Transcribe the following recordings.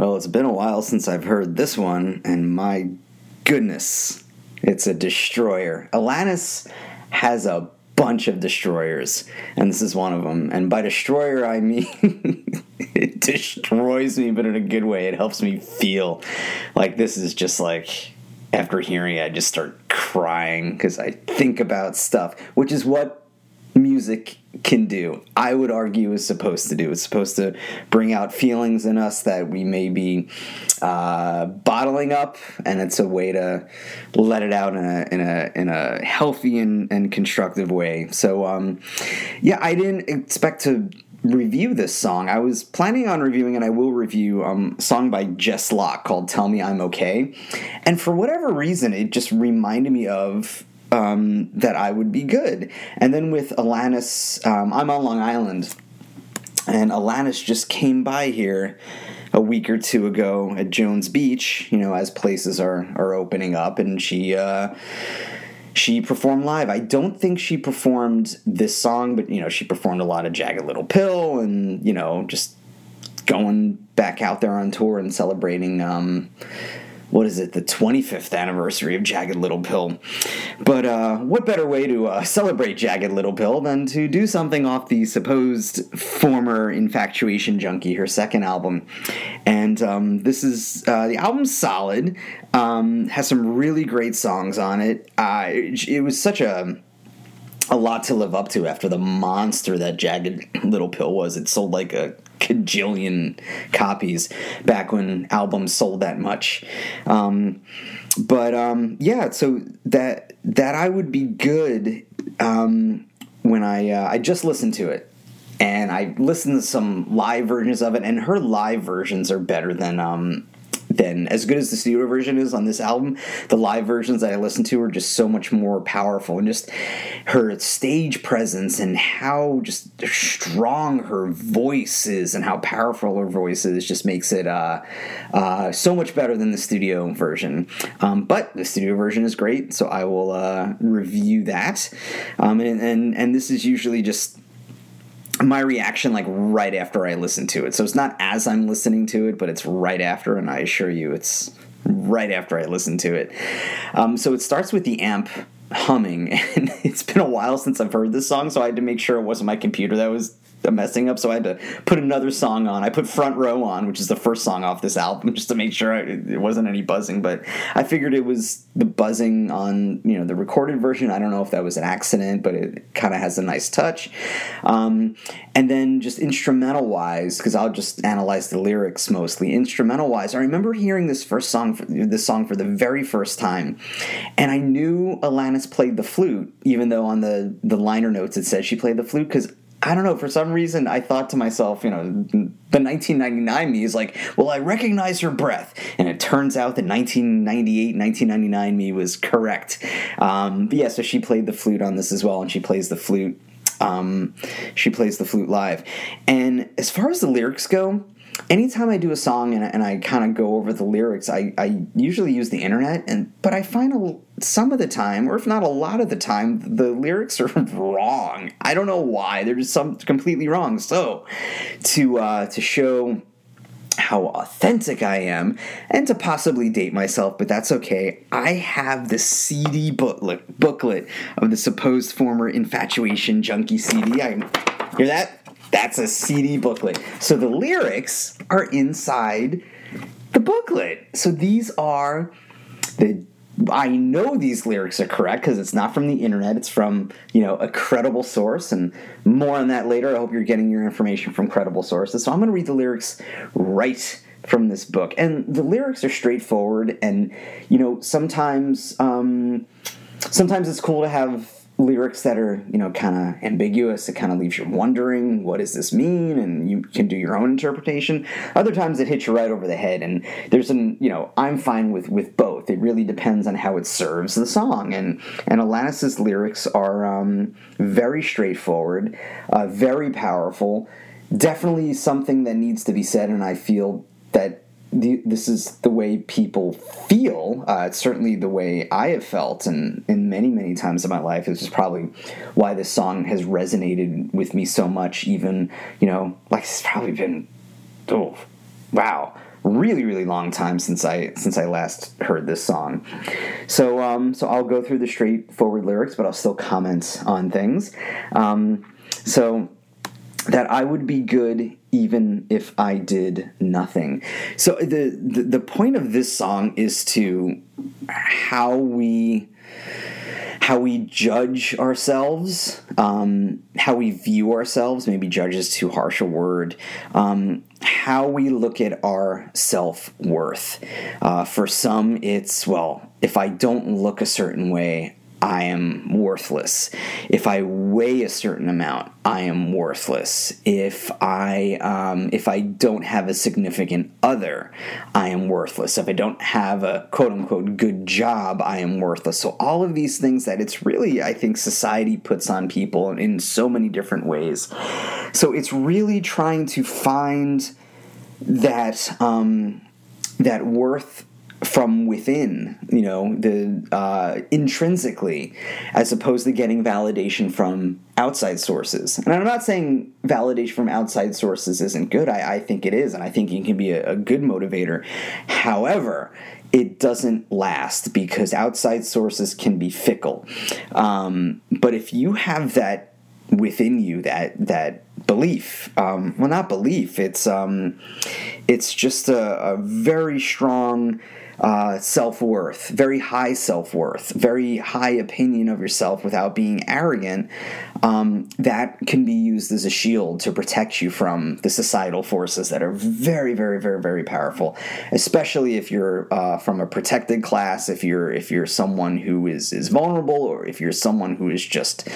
Well, it's been a while since I've heard this one, and my goodness, it's a destroyer. Alanis has a bunch of destroyers, and this is one of them. And by destroyer, I mean it destroys me, but in a good way. It helps me feel like this is just like after hearing it, I just start crying because I think about stuff, which is what music can do. I would argue is supposed to do. It's supposed to bring out feelings in us that we may be uh, bottling up, and it's a way to let it out in a in a in a healthy and, and constructive way. So, um, yeah, I didn't expect to review this song. I was planning on reviewing, and I will review um, a song by Jess Locke called "Tell Me I'm Okay," and for whatever reason, it just reminded me of um, that I would be good. And then with Alanis, um, I'm on Long Island, and Alanis just came by here a week or two ago at Jones Beach. You know, as places are are opening up, and she. Uh, she performed live. I don't think she performed this song, but you know, she performed a lot of Jagged Little Pill and, you know, just going back out there on tour and celebrating um, what is it, the 25th anniversary of Jagged Little Pill. But uh, what better way to uh, celebrate Jagged Little Pill than to do something off the supposed former Infatuation Junkie, her second album? And um, this is, uh, the album's solid, um, has some really great songs on it. Uh, it, it was such a a lot to live up to after the monster that Jagged Little Pill was. It sold like a cajillion copies back when albums sold that much. Um, but um, yeah, so that that I would be good um, when I uh, I just listened to it. And I listened to some live versions of it, and her live versions are better than um, than as good as the studio version is on this album. The live versions that I listened to are just so much more powerful, and just her stage presence and how just strong her voice is and how powerful her voice is just makes it uh, uh, so much better than the studio version. Um, but the studio version is great, so I will uh, review that. Um, and, and and this is usually just my reaction like right after I listen to it. So it's not as I'm listening to it, but it's right after, and I assure you it's right after I listen to it. Um, so it starts with the amp humming, and it's been a while since I've heard this song, so I had to make sure it wasn't my computer that was messing up, so I had to put another song on. I put Front Row on, which is the first song off this album, just to make sure I, it wasn't any buzzing. But I figured it was the buzzing on you know the recorded version. I don't know if that was an accident, but it kind of has a nice touch. Um, and then just instrumental wise, because I'll just analyze the lyrics mostly. Instrumental wise, I remember hearing this first song, for, this song for the very first time, and I knew Alanis played the flute, even though on the the liner notes it says she played the flute because I don't know, for some reason, I thought to myself, you know, the 1999 me is like, well, I recognize her breath. And it turns out the 1998, 1999 me was correct. Um, yeah, so she played the flute on this as well, and she plays the flute. Um, she plays the flute live. And as far as the lyrics go, anytime I do a song and, and I kind of go over the lyrics, I, I usually use the internet, and but I find a, some of the time, or if not a lot of the time, the lyrics are wrong. I don't know why; they're just some completely wrong. So, to uh, to show how authentic I am and to possibly date myself, but that's okay. I have the CD booklet booklet of the supposed former infatuation junkie CD. I hear that? That's a CD booklet. So the lyrics are inside the booklet. So these are the I know these lyrics are correct because it's not from the internet. It's from you know a credible source, and more on that later. I hope you're getting your information from credible sources. So I'm going to read the lyrics right from this book, and the lyrics are straightforward. And you know sometimes um, sometimes it's cool to have lyrics that are you know kind of ambiguous it kind of leaves you wondering what does this mean? And you can do your own interpretation. Other times it hits you right over the head and there's an you know i'm fine with with both. It really depends on how it serves the song. And and alanis's lyrics are um, very straightforward uh, very powerful definitely something that needs to be said and i feel that the, this is the way people feel. Uh, it's certainly the way I have felt, and in many, many times in my life, this is probably why this song has resonated with me so much. Even you know, like it's probably been oh wow, really really long time since I since I last heard this song. So um, so I'll go through the straightforward lyrics, but I'll still comment on things. Um, so that I would be good even if I did nothing. So the, the the point of this song is to how we how we judge ourselves, um, how we view ourselves. Maybe judge is too harsh a word. Um, how we look at our self worth. Uh, for some, it's well, if I don't look a certain way, I am worthless. If I weigh a certain amount, I am worthless. If I um, if I don't have a significant other, I am worthless. If I don't have a quote unquote good job, I am worthless. So all of these things that it's really I think society puts on people in so many different ways. So it's really trying to find that um, that worth from within, you know, the uh, intrinsically, as opposed to getting validation from outside sources. And I'm not saying validation from outside sources isn't good. I, I think it is, and I think it can be a, a good motivator. However, it doesn't last because outside sources can be fickle. Um, but if you have that within you, that that belief, um, well, not belief, it's um, it's just a, a very strong uh, self worth, very high self worth, very high opinion of yourself without being arrogant, um, that can be used as a shield to protect you from the societal forces that are very, very, very, very powerful. Especially if you're uh, from a protected class, if you're if you're someone who is is vulnerable, or if you're someone who is just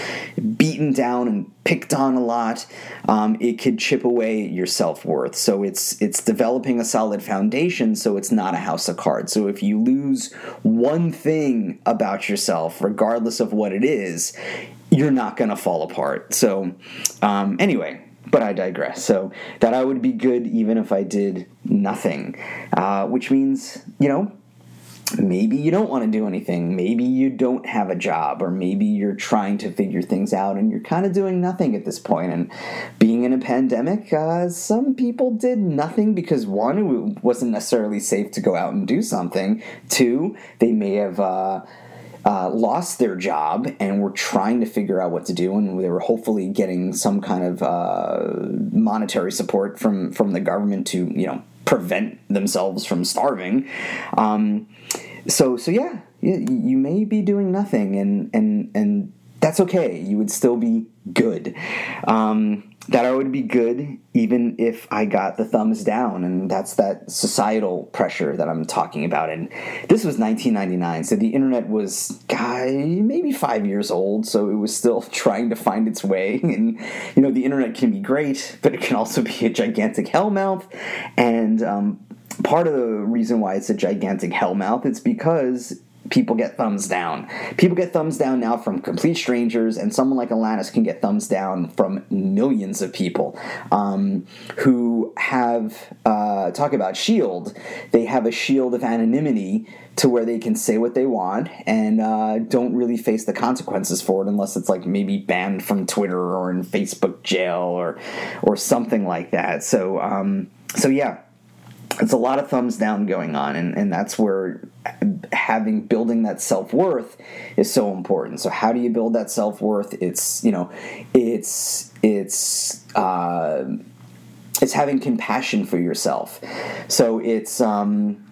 beaten down and picked on a lot, um, it could chip away your self worth. So it's it's developing a solid foundation, so it's not a house of cards. So if you lose one thing about yourself, regardless of what it is, you're not going to fall apart. So um, anyway. But I digress. So that I would be good even if I did nothing, uh, which means you know maybe you don't want to do anything. Maybe you don't have a job, or maybe you're trying to figure things out and you're kind of doing nothing at this point. And being in a pandemic, uh, some people did nothing because one, it wasn't necessarily safe to go out and do something. Two, they may have. Uh, uh, lost their job and were trying to figure out what to do, and they were hopefully getting some kind of uh, monetary support from from the government to you know prevent themselves from starving. Um, so so yeah, you, you may be doing nothing, and and and that's okay. You would still be good. Um, that I would be good even if I got the thumbs down, and that's that societal pressure that I'm talking about. And this was 1999, so the internet was, guy, maybe five years old, so it was still trying to find its way. And you know, the internet can be great, but it can also be a gigantic hellmouth. And um, part of the reason why it's a gigantic hellmouth is because people get thumbs down. People get thumbs down now from complete strangers, and someone like Alanis can get thumbs down from millions of people um, who have uh, talk about shield. They have a shield of anonymity to where they can say what they want and uh, don't really face the consequences for it unless it's like maybe banned from Twitter or in Facebook jail or or something like that. So um, so yeah it's a lot of thumbs down going on and, and that's where having building that self-worth is so important. So how do you build that self-worth? It's you know it's it's uh, it's having compassion for yourself. So it's um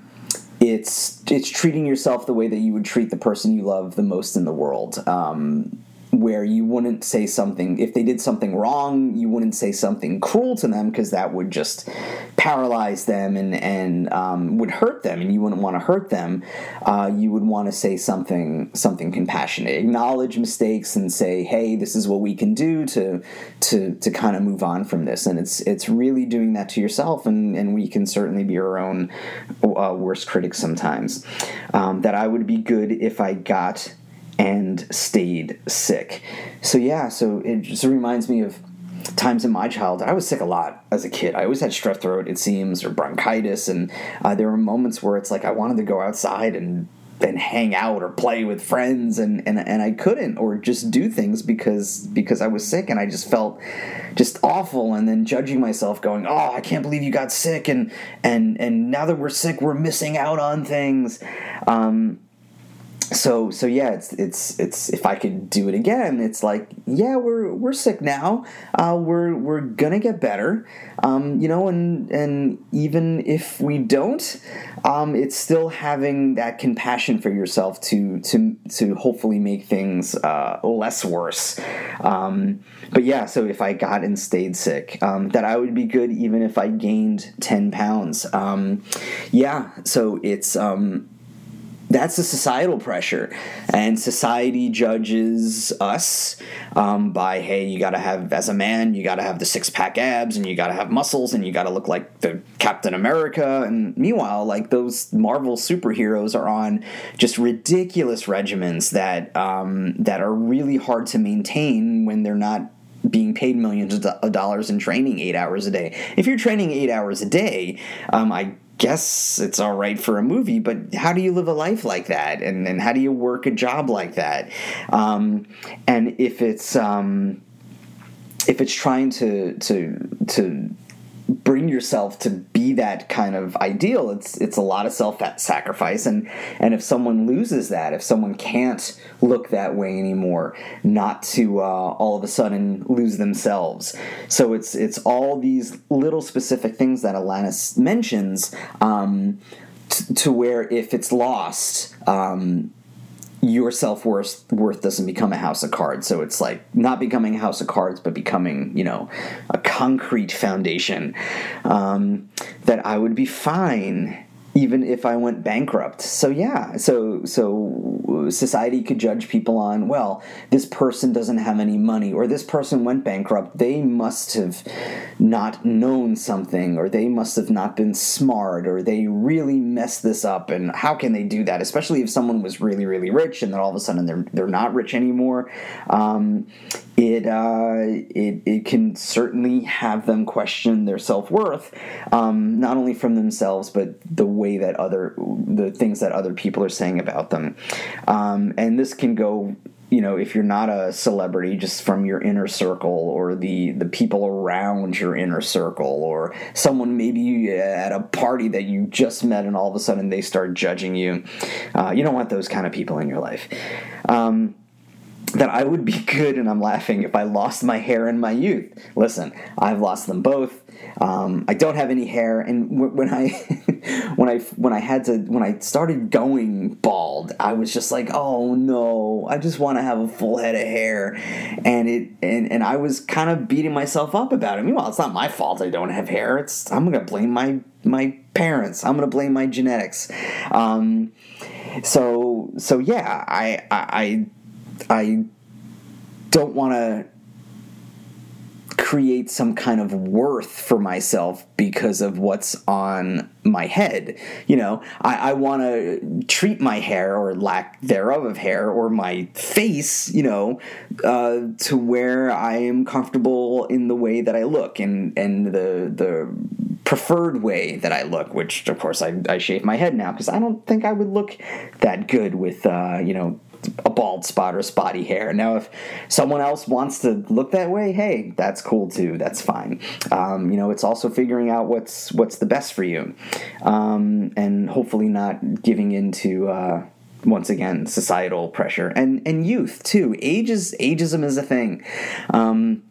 it's it's treating yourself the way that you would treat the person you love the most in the world. Um where you wouldn't say something if they did something wrong you wouldn't say something cruel to them because that would just paralyze them and and um, would hurt them and you wouldn't want to hurt them. Uh, you would want to say something something compassionate. Acknowledge mistakes and say hey this is what we can do to to to kind of move on from this. And it's it's really doing that to yourself and and we can certainly be our own uh, worst critics sometimes. Um, that I would be good if I got and stayed sick. So yeah, so it just reminds me of times in my childhood. I was sick a lot as a kid. I always had strep throat, it seems, or bronchitis, and uh, there were moments where it's like I wanted to go outside and and hang out or play with friends and, and and I couldn't or just do things because because I was sick and I just felt just awful and then judging myself going oh I can't believe you got sick and and and now that we're sick we're missing out on things um, so so yeah it's it's it's if i could do it again it's like yeah we're we're sick now. Uh, we're we're gonna get better. Um, you know and and even if we don't um, it's still having that compassion for yourself to to to hopefully make things uh, less worse. Um, but yeah so if i got and stayed sick um, that i would be good even if i gained 10 pounds. Um, yeah so it's um, that's the societal pressure. And society judges us um, by hey you gotta have as a man you gotta have the six-pack abs and you gotta have muscles and you gotta look like the captain america. And meanwhile like those marvel superheroes are on just ridiculous regimens that um, that are really hard to maintain when they're not being paid millions of dollars and training eight hours a day. If you're training eight hours a day, um, I guess it's all right for a movie, but how do you live a life like that? And, and how do you work a job like that? Um, and if it's um, if it's trying to to to bring yourself to be that kind of ideal it's it's a lot of self sacrifice and and if someone loses that if someone can't look that way anymore not to uh, all of a sudden lose themselves. So it's it's all these little specific things that Alanis mentions um, t- to where if it's lost um, your self worth worth doesn't become a house of cards. So it's like not becoming a house of cards, but becoming you know a concrete foundation. Um, that I would be fine even if I went bankrupt. So yeah, so so society could judge people on, well, this person doesn't have any money or this person went bankrupt. They must have not known something or they must have not been smart or they really messed this up and how can they do that? Especially if someone was really really rich and then all of a sudden they're they're not rich anymore. Um, it uh, it it can certainly have them question their self worth, um, not only from themselves but the way that other the things that other people are saying about them, um, and this can go. You know, if you're not a celebrity, just from your inner circle or the the people around your inner circle, or someone maybe at a party that you just met, and all of a sudden they start judging you. Uh, you don't want those kind of people in your life. Um, that I would be good, and I'm laughing, if I lost my hair in my youth. Listen, I've lost them both. Um, I don't have any hair, and when I when I when I had to when I started going bald, I was just like, oh no, I just want to have a full head of hair, and it and and I was kind of beating myself up about it. Meanwhile, it's not my fault I don't have hair. It's I'm gonna blame my my parents. I'm gonna blame my genetics. Um, so so yeah, I I I don't want to create some kind of worth for myself because of what's on my head. You know, I, I want to treat my hair or lack thereof of hair or my face, you know, uh, to where I am comfortable in the way that I look and and the the preferred way that I look. Which of course I, I shave my head now because I don't think I would look that good with uh, you know a bald spot or spotty hair. Now, if someone else wants to look that way, hey, that's cool too. That's fine. Um, you know, it's also figuring out what's what's the best for you, um, and hopefully not giving into. Uh, once again, societal pressure and and youth too. Age is ageism is a thing. Um,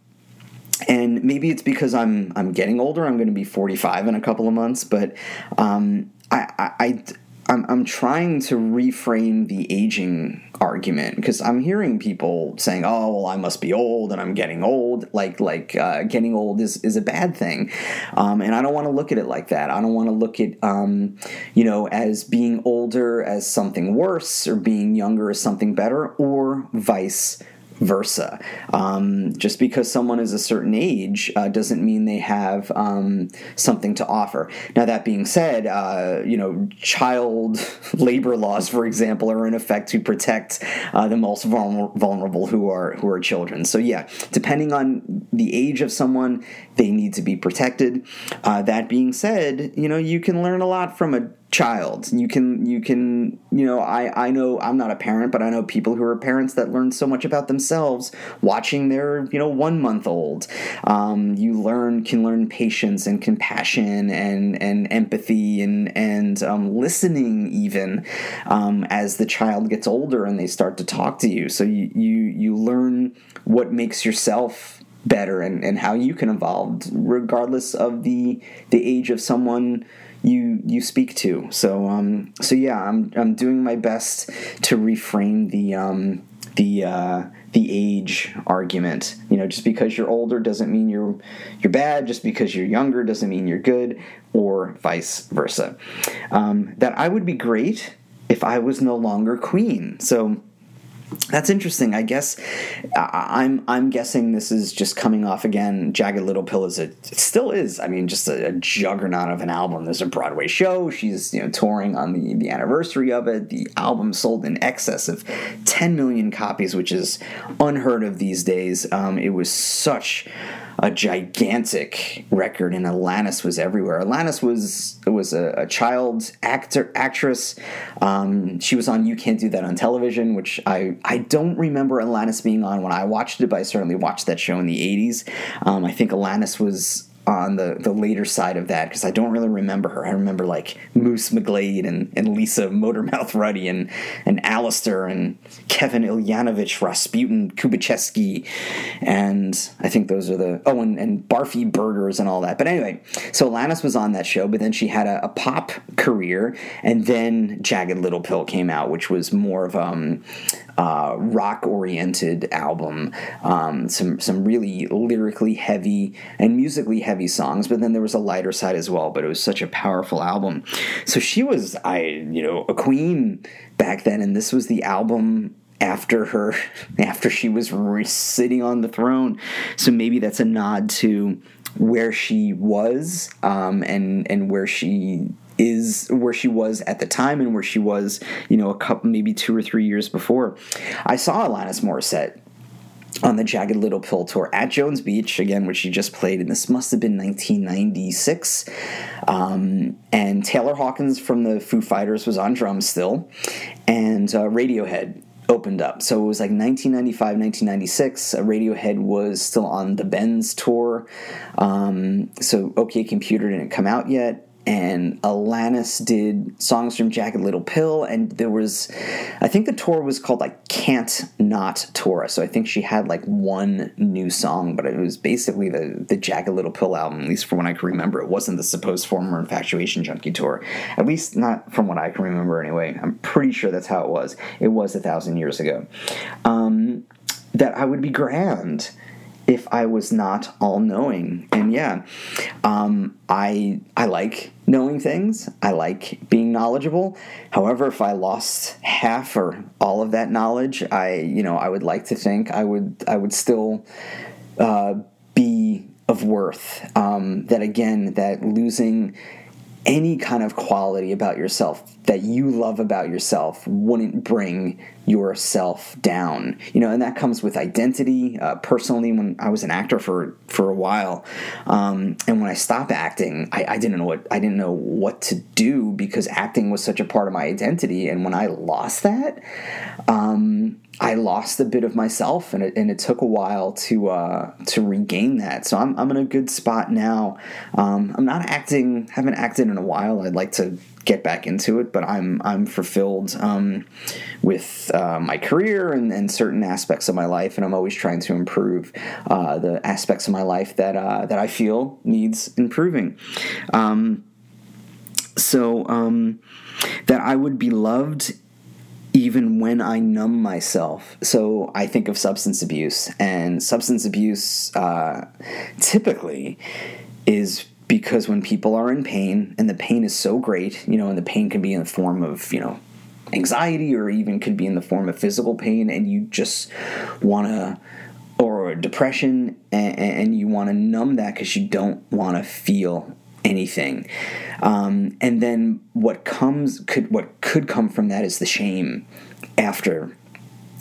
and maybe it's because I'm I'm getting older. I'm going to be 45 in a couple of months, but um, I, I, I'm, I'm trying to reframe the aging argument because I'm hearing people saying, "Oh, well, I must be old and I'm getting old." Like, like uh, getting old is is a bad thing, um, and I don't want to look at it like that. I don't want to look at um, you know as being older as something worse or being younger as something better, or vice versa. Um, just because someone is a certain age uh, doesn't mean they have um, something to offer. Now, that being said, uh, you know, child labor laws, for example, are in effect to protect uh, the most vulnerable who are who are children. So, yeah, depending on the age of someone, they need to be protected. Uh, that being said, you know, you can learn a lot from a child. You can you can you know i i know i'm not a parent but i know people who are parents that learn so much about themselves watching their you know one month old. Um, you learn can learn patience and compassion and and empathy and and um, listening even um, as the child gets older and they start to talk to you. So you you you learn what makes yourself better and, and how you can evolve regardless of the the age of someone you you speak to. So um, so yeah, I'm I'm doing my best to reframe the um, the uh, the age argument. You know, just because you're older doesn't mean you're you're bad. Just because you're younger doesn't mean you're good, or vice versa. Um, that I would be great if I was no longer queen. So that's interesting. I guess I'm I'm guessing this is just coming off again. Jagged Little Pill is a it still is. I mean, just a, a, juggernaut of an album. There's a Broadway show. She's you know touring on the the anniversary of it. The album sold in excess of 10 million copies, which is unheard of these days. Um, it was such a gigantic record, and Alanis was everywhere. Alanis was was a, a child actor actress. Um, she was on You Can't Do That on television, which I I don't remember Alanis being on when I watched it, but I certainly watched that show in the '80s. Um, I think Alanis was on the, the later side of that because I don't really remember her. I remember like Moose McGlade and, and Lisa Motormouth Ruddy and, and Alistair and Kevin Ilyanovich, Rasputin Kubacheski, and I think those are the oh and, and Barfy Burgers and all that. But anyway, so Alanis was on that show, but then she had a, a pop career, and then Jagged Little Pill came out, which was more of um, uh, rock oriented album. Um, some some really lyrically heavy and musically heavy songs, but then there was a lighter side as well. But it was such a powerful album. So she was I you know a queen back then, and this was the album after her after she was re- sitting on the throne so maybe that's a nod to where she was um, and and where she is where she was at the time and where she was, you know, a couple, maybe two or three years before. I saw Alanis Morissette on the Jagged Little Pill tour at Jones Beach again, which she just played, and this must have been 1996. Um, and Taylor Hawkins from the Foo Fighters was on drums still, and uh, Radiohead opened up. So it was like 1995, 1996. Uh, Radiohead was still on the Bends tour. Um, so OK Computer didn't come out yet and Alanis did songs from Jagged Little Pill, and there was, I think the tour was called like Can't Not Tour. So I think she had like one new song, but it was basically the the Jagged Little Pill album, at least from what I can remember. It wasn't the supposed former Infatuation Junkie tour, at least not from what I can remember anyway. I'm pretty sure that's how it was. It was a thousand years ago. Um, that I would be grand if I was not all knowing. And yeah, um, I I like knowing things. I like being knowledgeable. However, if I lost half or all of that knowledge, I you know I would like to think I would I would still uh, be of worth. Um, that again, that losing any kind of quality about yourself that you love about yourself wouldn't bring yourself down you know and that comes with identity uh, personally when i was an actor for for a while um, and when i stopped acting I, I didn't know what i didn't know what to do because acting was such a part of my identity and when i lost that um, I lost a bit of myself, and it, and it took a while to uh, to regain that. So I'm, I'm in a good spot now. Um, I'm not acting, haven't acted in a while. I'd like to get back into it, but I'm I'm fulfilled um, with uh, my career and, and, certain aspects of my life, and I'm always trying to improve uh, the aspects of my life that uh, that I feel needs improving. Um, so um, that I would be loved even when I numb myself. So I think of substance abuse, and substance abuse uh, typically is because when people are in pain and the pain is so great, you know, and the pain can be in the form of, you know, anxiety or even could be in the form of physical pain, and you just want to or depression and, and you want to numb that because you don't want to feel anything. Um, and then what comes could what could come from that is the shame after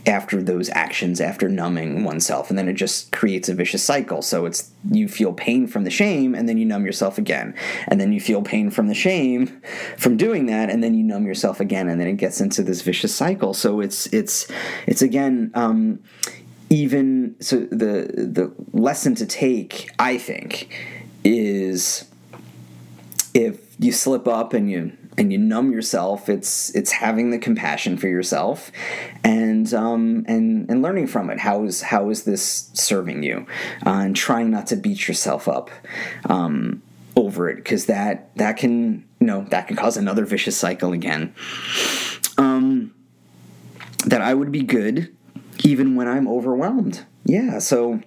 after those actions after numbing oneself and then it just creates a vicious cycle. So it's you feel pain from the shame and then you numb yourself again. And then you feel pain from the shame from doing that and then you numb yourself again and then it gets into this vicious cycle. So it's it's it's again um, even so the the lesson to take i think is if you slip up and you and you numb yourself. It's it's having the compassion for yourself, and um, and and learning from it. How is how is this serving you, uh, and trying not to beat yourself up um, over it because that that can you know that can cause another vicious cycle again. Um, that I would be good even when I'm overwhelmed. Yeah, so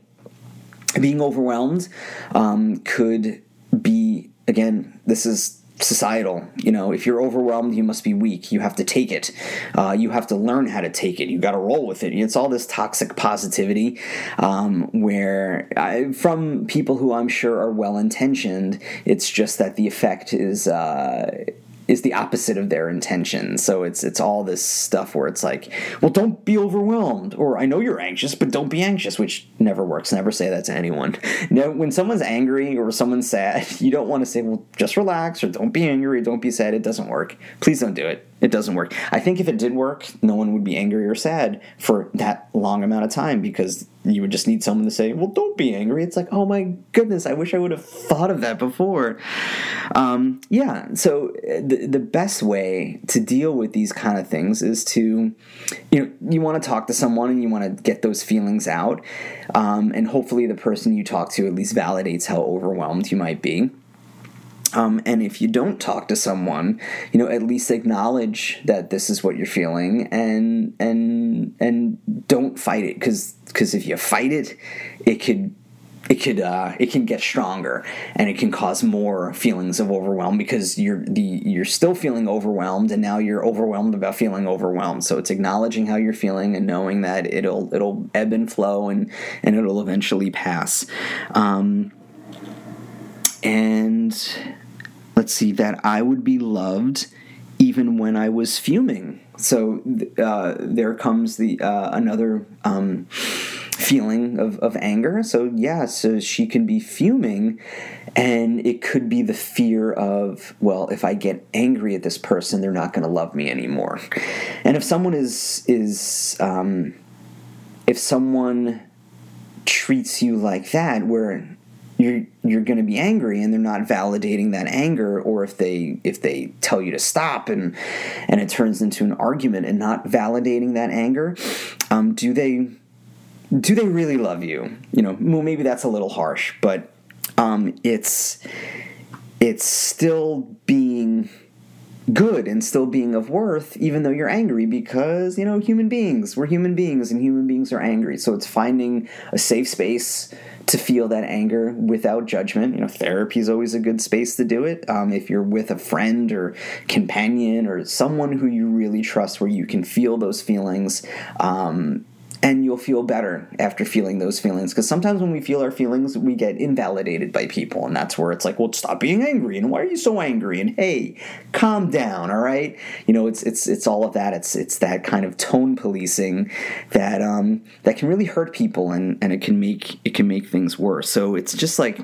being overwhelmed um, could be again. This is societal. You know, if you're overwhelmed, you must be weak. You have to take it. Uh, you have to learn how to take it. You got to roll with it. It's all this toxic positivity um, where I, from people who I'm sure are well intentioned, it's just that the effect is. Uh, is the opposite of their intention. So it's it's all this stuff where it's like, well, don't be overwhelmed, or I know you're anxious, but don't be anxious, which never works. Never say that to anyone. No, when someone's angry or someone's sad, you don't want to say, well, just relax, or don't be angry, don't be sad. It doesn't work. Please don't do it. It doesn't work. I think if it did work, no one would be angry or sad for that long amount of time because you would just need someone to say, "Well, don't be angry." It's like, oh my goodness, I wish I would have thought of that before. Um, yeah. So uh, the the best way to deal with these kind of things is to, you know, you want to talk to someone and you want to get those feelings out, um, and hopefully the person you talk to at least validates how overwhelmed you might be. Um, and if you don't talk to someone, you know, at least acknowledge that this is what you're feeling, and and and don't fight it, because because if you fight it, it could it could uh, it can get stronger and it can cause more feelings of overwhelm because you're the you're still feeling overwhelmed and now you're overwhelmed about feeling overwhelmed so it's acknowledging how you're feeling and knowing that it'll it'll ebb and flow and and it'll eventually pass um, and let's see, that I would be loved even when I was fuming. So uh, there comes the uh, another um, feeling of, of anger. So yeah, so she can be fuming, and it could be the fear of well, if I get angry at this person, they're not going to love me anymore. And if someone is is um, if someone treats you like that, where you're you're going to be angry and they're not validating that anger or if they if they tell you to stop and and it turns into an argument and not validating that anger um, do they do they really love you you know well maybe that's a little harsh but um, it's it's still being good and still being of worth even though you're angry because you know human beings we're human beings and human beings are angry so it's finding a safe space to feel that anger without judgment. You know, therapy is always a good space to do it. Um, if you're with a friend or companion or someone who you really trust, where you can feel those feelings, um, and you'll feel better after feeling those feelings. Because sometimes when we feel our feelings we get invalidated by people and that's where it's like well stop being angry and why are you so angry? And hey calm down all right? You know it's it's it's all of that. It's it's that kind of tone policing that um that can really hurt people and and it can make it can make things worse. So it's just like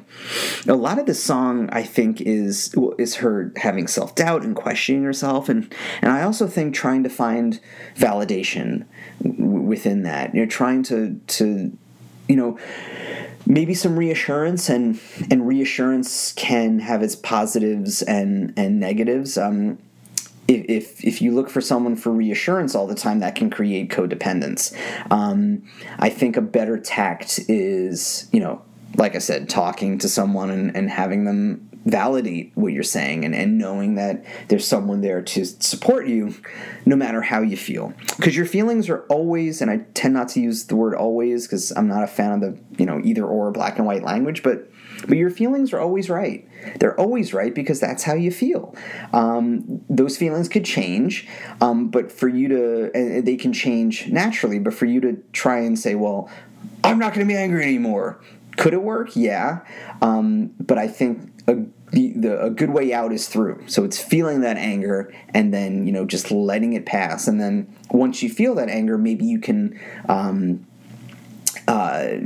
a lot of the song i think is is her having self-doubt and questioning herself and and i also think trying to find validation within that. You're trying to to you know maybe some reassurance and and reassurance can have its positives and and negatives. Um, if, if, if you look for someone for reassurance all the time, that can create codependence. Um, I think a better tact is, you know, like I said, talking to someone and, and having them validate what you're saying and, and knowing that there's someone there to support you no matter how you feel. Because your feelings are always and i tend not to use the word always because i'm not a fan of the you know either or black and white language but but your feelings are always right. They're always right because that's how you feel. Um, those feelings could change um, but for you to they can change naturally but for you to try and say well i'm not going to be angry anymore. Could it work? Yeah. Um, but i think a, the, the a good way out is through. So it's feeling that anger and then you know just letting it pass. And then once you feel that anger, maybe you can. Um, uh,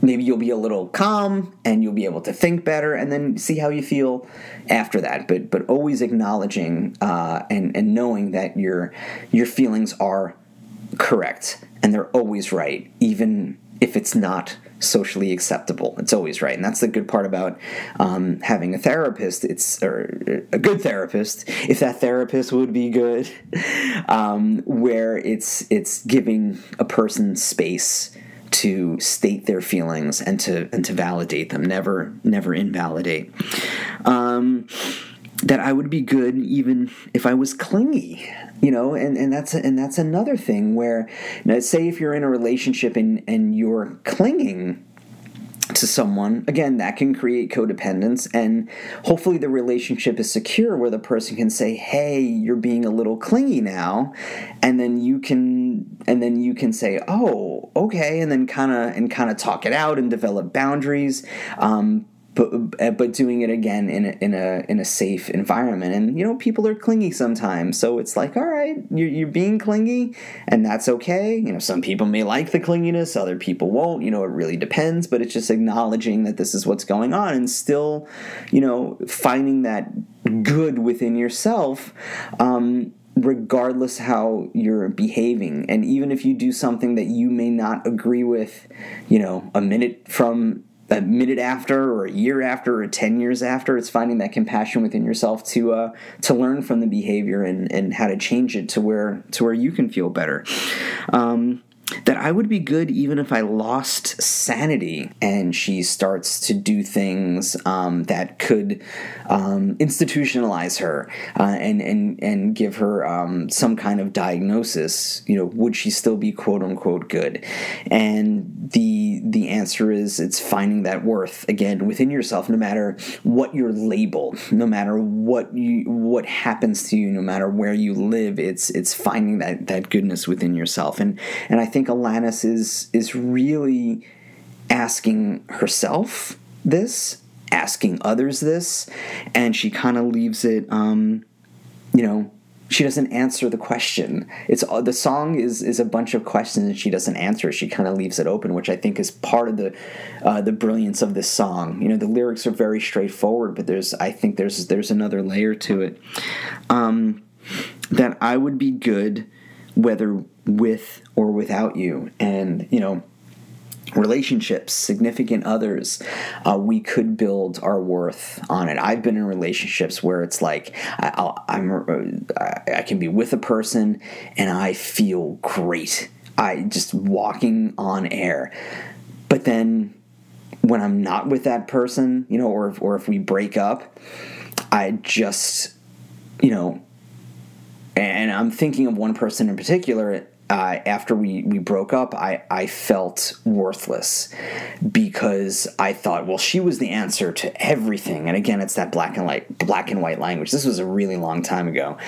maybe you'll be a little calm and you'll be able to think better and then see how you feel after that but but always acknowledging uh, and and knowing that your your feelings are correct and they're always right even if it's not socially acceptable. It's always right, and that's the good part about um, having a therapist. It's or a good therapist, if that therapist would be good, um, where it's it's giving a person space to state their feelings and to and to validate them. Never never invalidate. Um, that I would be good even if I was clingy, you know, and, and that's and that's another thing where say if you're in a relationship and, and you're clinging to someone, again, that can create codependence and hopefully the relationship is secure where the person can say, Hey, you're being a little clingy now and then you can and then you can say, Oh, okay, and then kinda and kinda talk it out and develop boundaries. Um, but uh, but doing it again in a, in a in a safe environment. And you know people are clingy sometimes. So it's like all right you're, you're being clingy and that's okay. You know some people may like the clinginess other people won't. You know it really depends. But it's just acknowledging that this is what's going on and still you know finding that good within yourself um, regardless how you're behaving. And even if you do something that you may not agree with you know a minute from a minute after or a year after or 10 years after it's finding that compassion within yourself to uh, to learn from the behavior and, and how to change it to where to where you can feel better um, that I would be good even if I lost sanity. And she starts to do things um, that could um, institutionalize her uh, and, and, and give her um, some kind of diagnosis. You know, would she still be quote unquote good? And the, the answer is it's finding that worth again within yourself, no matter what your label, no matter what you, what happens to you, no matter where you live, it's, it's finding that, that goodness within yourself. And, and I think Alanis is is really asking herself this, asking others this, and she kind of leaves it, um, you know, she doesn't answer the question. It's uh, the song is is a bunch of questions and she doesn't answer. She kind of leaves it open, which I think is part of the uh, the brilliance of this song. You know, the lyrics are very straightforward, but there's I think there's there's another layer to it. Um, that I would be good whether with or without you. And, you know, relationships, significant others, uh, we could build our worth on it. I've been in relationships where it's like I, am I can be with a person and I feel great. I just walking on air, but then when I'm not with that person, you know, or or if we break up, I just, you know, and I'm thinking of one person in particular. Uh, after we, we broke up, I, I felt worthless because I thought, well, she was the answer to everything. And again, it's that black and white black and white language. This was a really long time ago,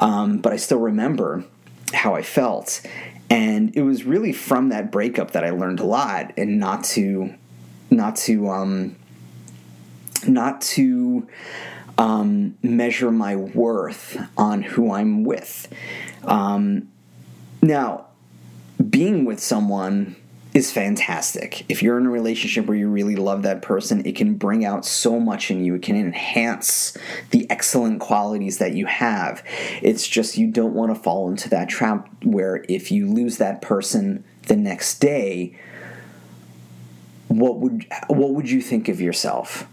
um, but I still remember how I felt, and it was really from that breakup that I learned a lot, and not to not to um, not to um, measure my worth on who I'm with. Um, now, being with someone is fantastic. If you're in a relationship where you really love that person, it can bring out so much in you. It can enhance the excellent qualities that you have. It's just you don't want to fall into that trap where if you lose that person the next day, what would what would you think of yourself?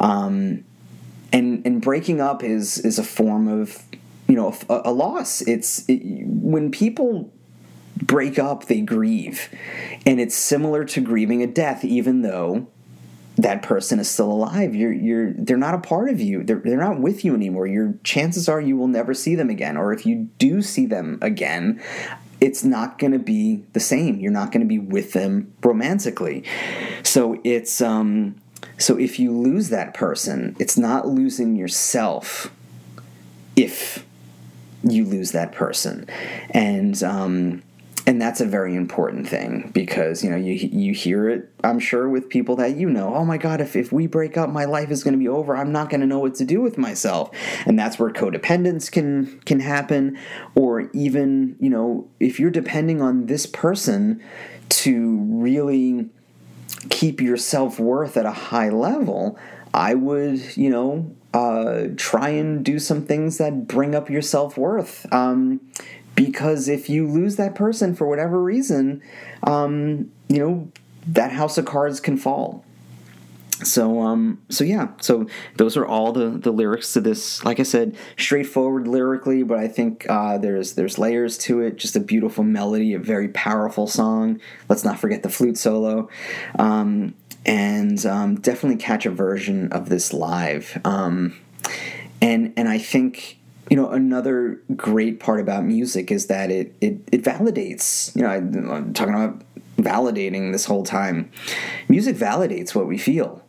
Um, and and breaking up is is a form of you know a, a loss. It's it, when people break up, they grieve, and it's similar to grieving a death, even though that person is still alive. You're you're they're not a part of you. They're they're not with you anymore. Your chances are you will never see them again, or if you do see them again, it's not going to be the same. You're not going to be with them romantically. So it's um so if you lose that person, it's not losing yourself if you lose that person. And um, and that's a very important thing because you know you you hear it I'm sure with people that you know oh my god if, if we break up my life is going to be over. I'm not going to know what to do with myself. And that's where codependence can can happen. Or even you know if you're depending on this person to really keep your self-worth at a high level I would you know uh, try and do some things that bring up your self-worth um, because if you lose that person for whatever reason, um, you know that house of cards can fall. So um, so yeah, so those are all the the lyrics to this. Like I said, straightforward lyrically, but I think uh, there's there's layers to it. Just a beautiful melody, a very powerful song. Let's not forget the flute solo. Um, and um, definitely catch a version of this live. Um, and and I think you know another great part about music is that it it, it validates you know I, i'm talking about validating this whole time music validates what we feel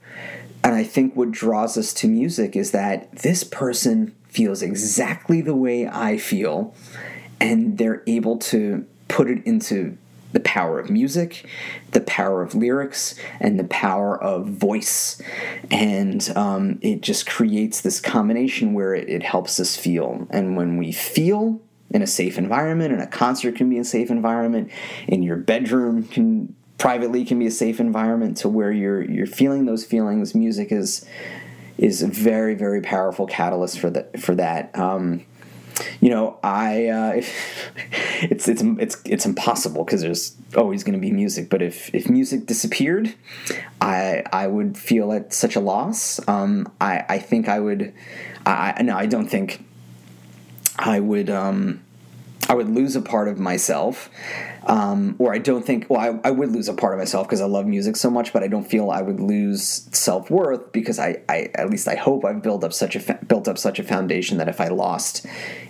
and i think what draws us to music is that this person feels exactly the way i feel and they're able to put it into the power of music, the power of lyrics, and the power of voice. And um, it just creates this combination where it, it helps us feel. And when we feel in a safe environment, and a concert can be a safe environment, in your bedroom can privately can be a safe environment to where you're you're feeling those feelings. Music is is a very very powerful catalyst for that for that. Um, you know, I uh, it's it's it's it's impossible because there's always going to be music. But if if music disappeared, I I would feel at such a loss. Um, I I think I would. I no, I don't think I would. Um, I would lose a part of myself um, or I don't think. Well, I, I would lose a part of myself because I love music so much, but I don't feel I would lose self worth because I, I, at least I hope I've built up such a built up such a foundation that if I lost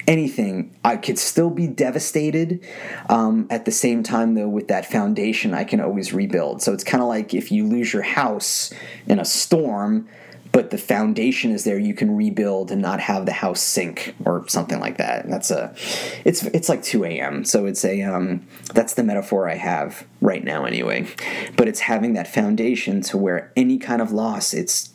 anything, I could still be devastated. Um, at the same time, though, with that foundation, I can always rebuild. So it's kind of like if you lose your house in a storm but the foundation is there you can rebuild and not have the house sink or something like that and that's a it's it's like 2 a.m so it's a um, that's the metaphor i have right now anyway but it's having that foundation to where any kind of loss it's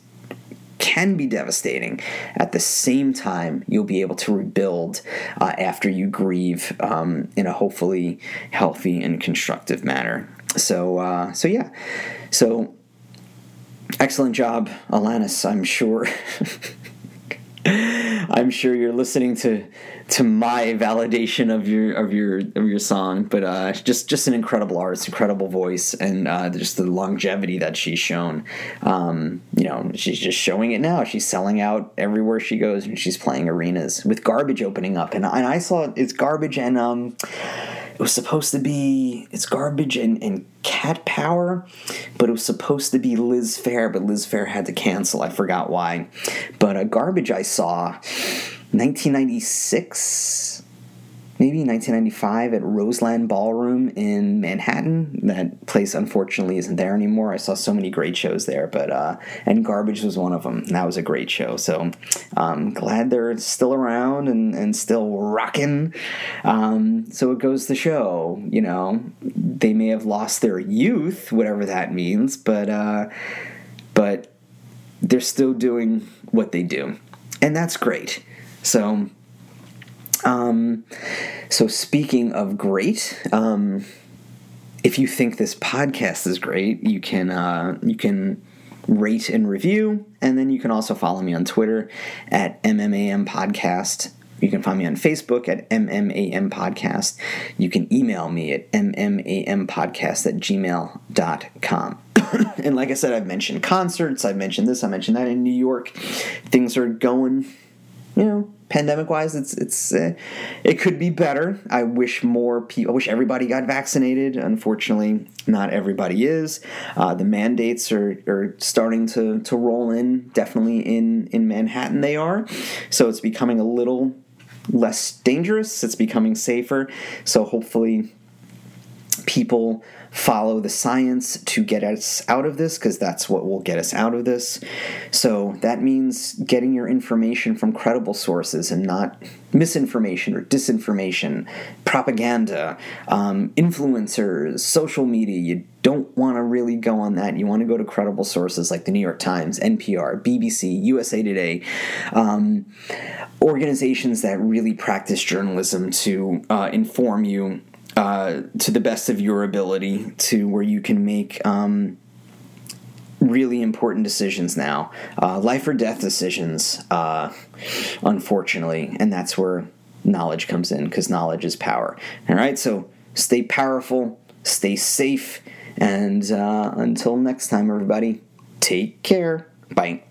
can be devastating. At the same time, you'll be able to rebuild uh, after you grieve um, in a hopefully healthy and constructive manner. So, uh, so yeah. So excellent job, Alanis. I'm sure. I'm sure you're listening to to my validation of your of your of your song, but uh, just just an incredible artist, incredible voice, and uh, just the longevity that she's shown. Um, you know, she's just showing it now. She's selling out everywhere she goes, and she's playing arenas with Garbage opening up, and, and I saw it's Garbage and um, it was supposed to be it's garbage and, and cat power but it was supposed to be liz Phair, but liz Phair had to cancel. I forgot why. But a garbage i saw 1996 maybe 1995 at Roseland Ballroom in Manhattan. That place unfortunately isn't there anymore. I saw so many great shows there, but uh, and Garbage was one of them. That was a great show. So um, glad they're still around and, and still rocking. Um, so it goes to show, you know, they may have lost their youth, whatever that means, but uh, but they're still doing what they do, and that's great. So um, so speaking of great, um, if you think this podcast is great, you can uh, you can rate and review, and then you can also follow me on Twitter at MMAM Podcast. You can find me on Facebook at MMAM Podcast. You can email me at MMAMPodcast at gmail.com. and like I said, I've mentioned concerts, I've mentioned this, I mentioned that in New York. Things are going, you know, pandemic wise it's it's uh, it could be better. I wish more people i wish everybody got vaccinated. Unfortunately not everybody is. Uh, the mandates are, are starting to to roll in definitely in in manhattan they are. So it's becoming a little less dangerous. It's becoming safer. So hopefully people follow the science to get us out of this because that's what will get us out of this. So that means getting your information from credible sources and not misinformation or disinformation, propaganda, um, influencers, social media. You don't want to really go on that. You want to go to credible sources like the New York Times, NPR, BBC, USA Today. Um, organizations that really practice journalism to uh, inform you uh, to the best of your ability to where you can make um, really important decisions now, uh, life or death decisions, uh, unfortunately, and that's where knowledge comes in because knowledge is power. All right, so stay powerful, stay safe, and uh, until next time, everybody, take care. Bye.